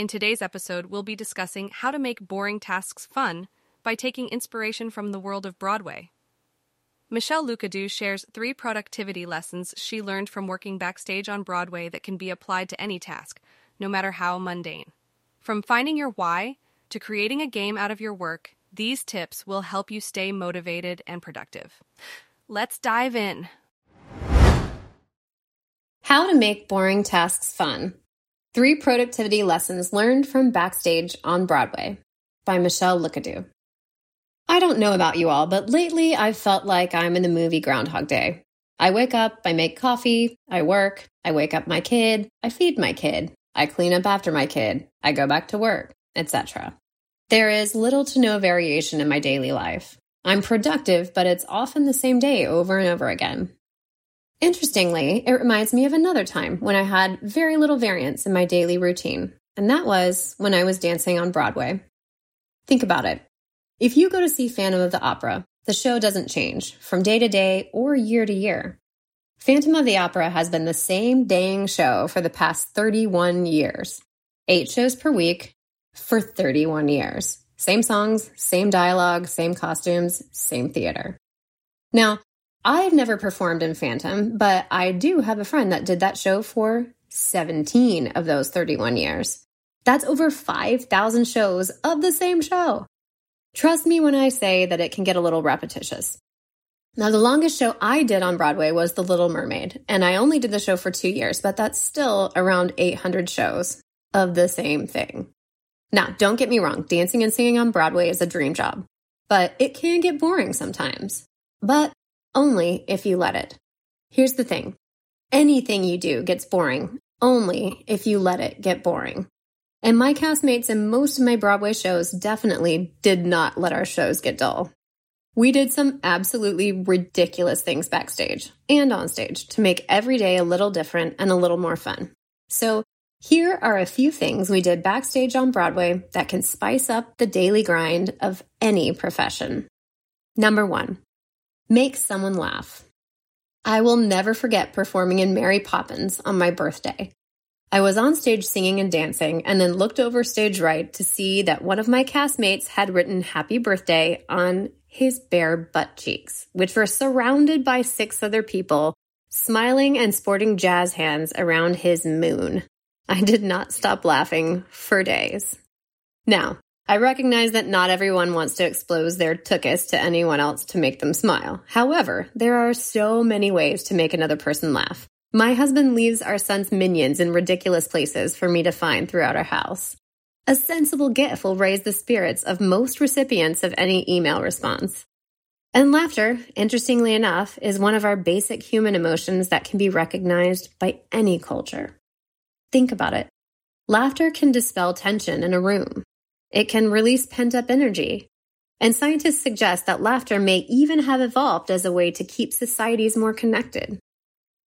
In today's episode, we'll be discussing how to make boring tasks fun by taking inspiration from the world of Broadway. Michelle Loucadoux shares three productivity lessons she learned from working backstage on Broadway that can be applied to any task, no matter how mundane. From finding your why to creating a game out of your work, these tips will help you stay motivated and productive. Let's dive in. How to make boring tasks fun. Three Productivity Lessons Learned from Backstage on Broadway by Michelle Loucadoux. I don't know about you all, but lately I've felt like I'm in the movie Groundhog Day. I wake up, I make coffee, I work, I wake up my kid, I feed my kid, I clean up after my kid, I go back to work, etc. There is little to no variation in my daily life. I'm productive, but it's often the same day over and over again. Interestingly, it reminds me of another time when I had very little variance in my daily routine, and that was when I was dancing on Broadway. Think about it. If you go to see Phantom of the Opera, the show doesn't change from day to day or year to year. Phantom of the Opera has been the same dang show for the past 31 years. Eight shows per week for 31 years. Same songs, same dialogue, same costumes, same theater. Now, I've never performed in Phantom, but I do have a friend that did that show for 17 of those 31 years. That's over 5,000 shows of the same show. Trust me when I say that it can get a little repetitious. Now, the longest show I did on Broadway was The Little Mermaid, and I only did the show for two years, but that's still around 800 shows of the same thing. Now, don't get me wrong, dancing and singing on Broadway is a dream job, but it can get boring sometimes. But only if you let it. Here's the thing anything you do gets boring only if you let it get boring. And my castmates and most of my Broadway shows definitely did not let our shows get dull. We did some absolutely ridiculous things backstage and on stage to make every day a little different and a little more fun. So, here are a few things we did backstage on Broadway that can spice up the daily grind of any profession. Number one, Make someone laugh. I will never forget performing in Mary Poppins on my birthday. I was on stage singing and dancing and then looked over stage right to see that one of my castmates had written happy birthday on his bare butt cheeks, which were surrounded by six other people smiling and sporting jazz hands around his moon. I did not stop laughing for days. Now, I recognize that not everyone wants to expose their tuchus to anyone else to make them smile. However, there are so many ways to make another person laugh. My husband leaves our son's minions in ridiculous places for me to find throughout our house. A sensible gift will raise the spirits of most recipients of any email response. And laughter, interestingly enough, is one of our basic human emotions that can be recognized by any culture. Think about it. Laughter can dispel tension in a room. It can release pent up energy. And scientists suggest that laughter may even have evolved as a way to keep societies more connected.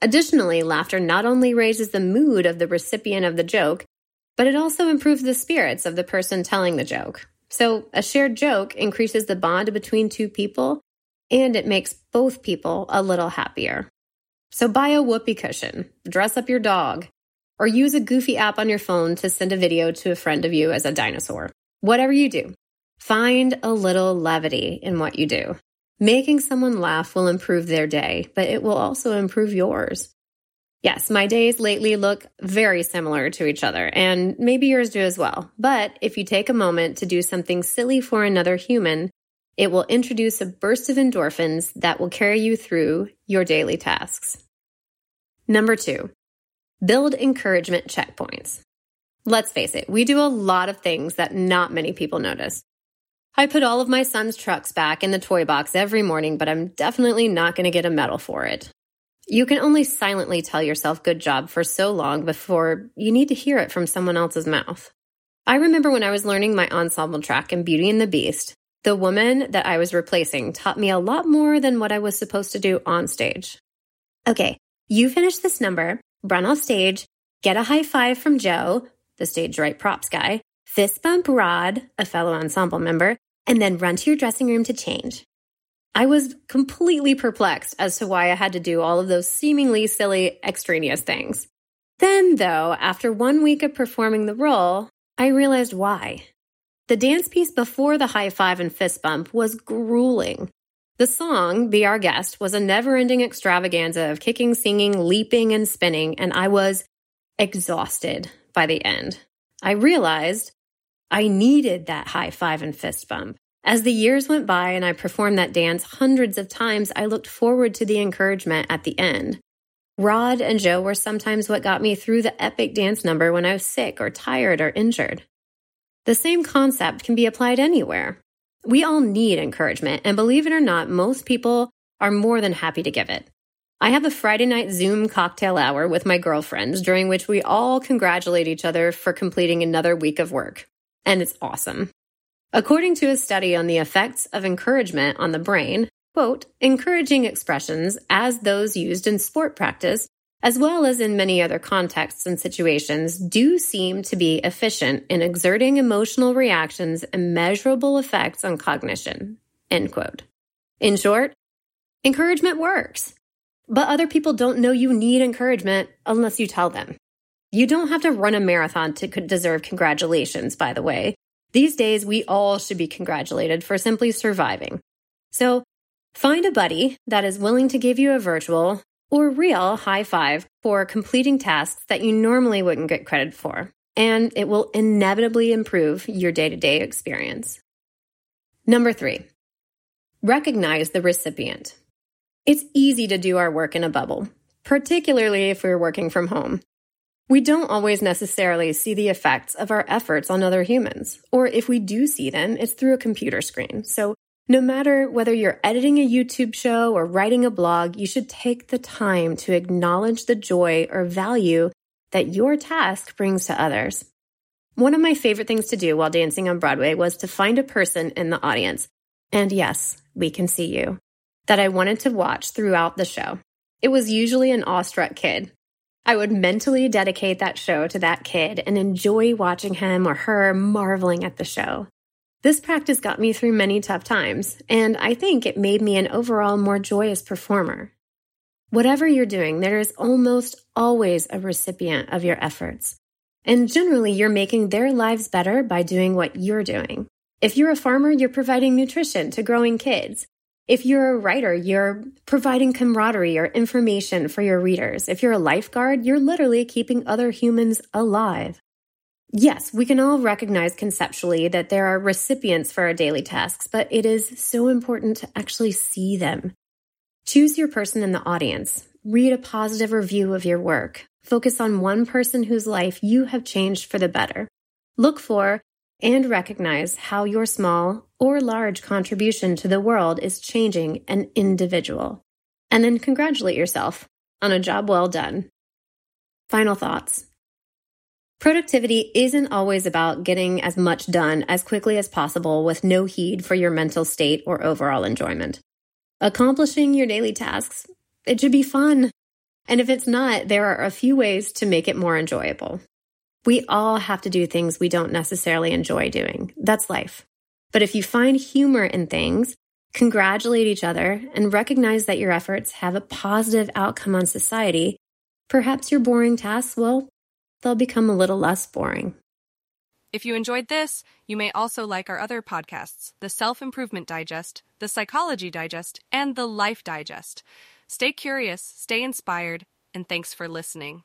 Additionally, laughter not only raises the mood of the recipient of the joke, but it also improves the spirits of the person telling the joke. So, a shared joke increases the bond between two people and it makes both people a little happier. So, buy a whoopee cushion, dress up your dog, or use a goofy app on your phone to send a video to a friend of you as a dinosaur. Whatever you do, find a little levity in what you do. Making someone laugh will improve their day, but it will also improve yours. Yes, my days lately look very similar to each other, and maybe yours do as well. But if you take a moment to do something silly for another human, it will introduce a burst of endorphins that will carry you through your daily tasks. Number two, build encouragement checkpoints. Let's face it, we do a lot of things that not many people notice. I put all of my son's trucks back in the toy box every morning, but I'm definitely not going to get a medal for it. You can only silently tell yourself good job for so long before you need to hear it from someone else's mouth. I remember when I was learning my ensemble track in Beauty and the Beast, The woman that I was replacing taught me a lot more than what I was supposed to do on stage. Okay, you finish this number, run off stage, get a high five from Joe, the stage right props guy, fist bump Rod, a fellow ensemble member, and then run to your dressing room to change. I was completely perplexed as to why I had to do all of those seemingly silly extraneous things. Then, though, after one week of performing the role, I realized why. The dance piece before the high five and fist bump was grueling. The song, Be Our Guest, was a never ending extravaganza of kicking, singing, leaping, and spinning, and I was exhausted by the end. I realized I needed that high five and fist bump. As the years went by and I performed that dance hundreds of times, I looked forward to the encouragement at the end. Rod and Joe were sometimes what got me through the epic dance number when I was sick or tired or injured. The same concept can be applied anywhere. We all need encouragement, and believe it or not, most people are more than happy to give it. I have a Friday night Zoom cocktail hour with my girlfriends during which we all congratulate each other for completing another week of work. And it's awesome. According to a study on the effects of encouragement on the brain, quote, encouraging expressions as those used in sport practice, as well as in many other contexts and situations, do seem to be efficient in exerting emotional reactions and measurable effects on cognition, end quote. In short, encouragement works. But other people don't know you need encouragement unless you tell them. You don't have to run a marathon to deserve congratulations, by the way. These days, we all should be congratulated for simply surviving. So, find a buddy that is willing to give you a virtual or real high five for completing tasks that you normally wouldn't get credit for, and it will inevitably improve your day to day experience. Number three, recognize the recipient. It's easy to do our work in a bubble, particularly if we're working from home. We don't always necessarily see the effects of our efforts on other humans, or if we do see them, it's through a computer screen. So, no matter whether you're editing a YouTube show or writing a blog, you should take the time to acknowledge the joy or value that your task brings to others. One of my favorite things to do while dancing on Broadway was to find a person in the audience. And yes, we can see you that I wanted to watch throughout the show. It was usually an awestruck kid. I would mentally dedicate that show to that kid and enjoy watching him or her marveling at the show. This practice got me through many tough times, and I think it made me an overall more joyous performer. Whatever you're doing, there is almost always a recipient of your efforts. And generally, you're making their lives better by doing what you're doing. If you're a farmer, you're providing nutrition to growing kids. If you're a writer, you're providing camaraderie or information for your readers. If you're a lifeguard, you're literally keeping other humans alive. Yes, we can all recognize conceptually that there are recipients for our daily tasks, but it is so important to actually see them. Choose your person in the audience. Read a positive review of your work. Focus on one person whose life you have changed for the better. Look for and recognize how your small or large contribution to the world is changing an individual. And then congratulate yourself on a job well done. Final thoughts. Productivity isn't always about getting as much done as quickly as possible with no heed for your mental state or overall enjoyment. Accomplishing your daily tasks, it should be fun. And if it's not, there are a few ways to make it more enjoyable. We all have to do things we don't necessarily enjoy doing. That's life. But if you find humor in things, congratulate each other, and recognize that your efforts have a positive outcome on society, perhaps your boring tasks will they'll become a little less boring. If you enjoyed this, you may also like our other podcasts, the Self Improvement Digest, the Psychology Digest, and the Life Digest. Stay curious, stay inspired, and thanks for listening.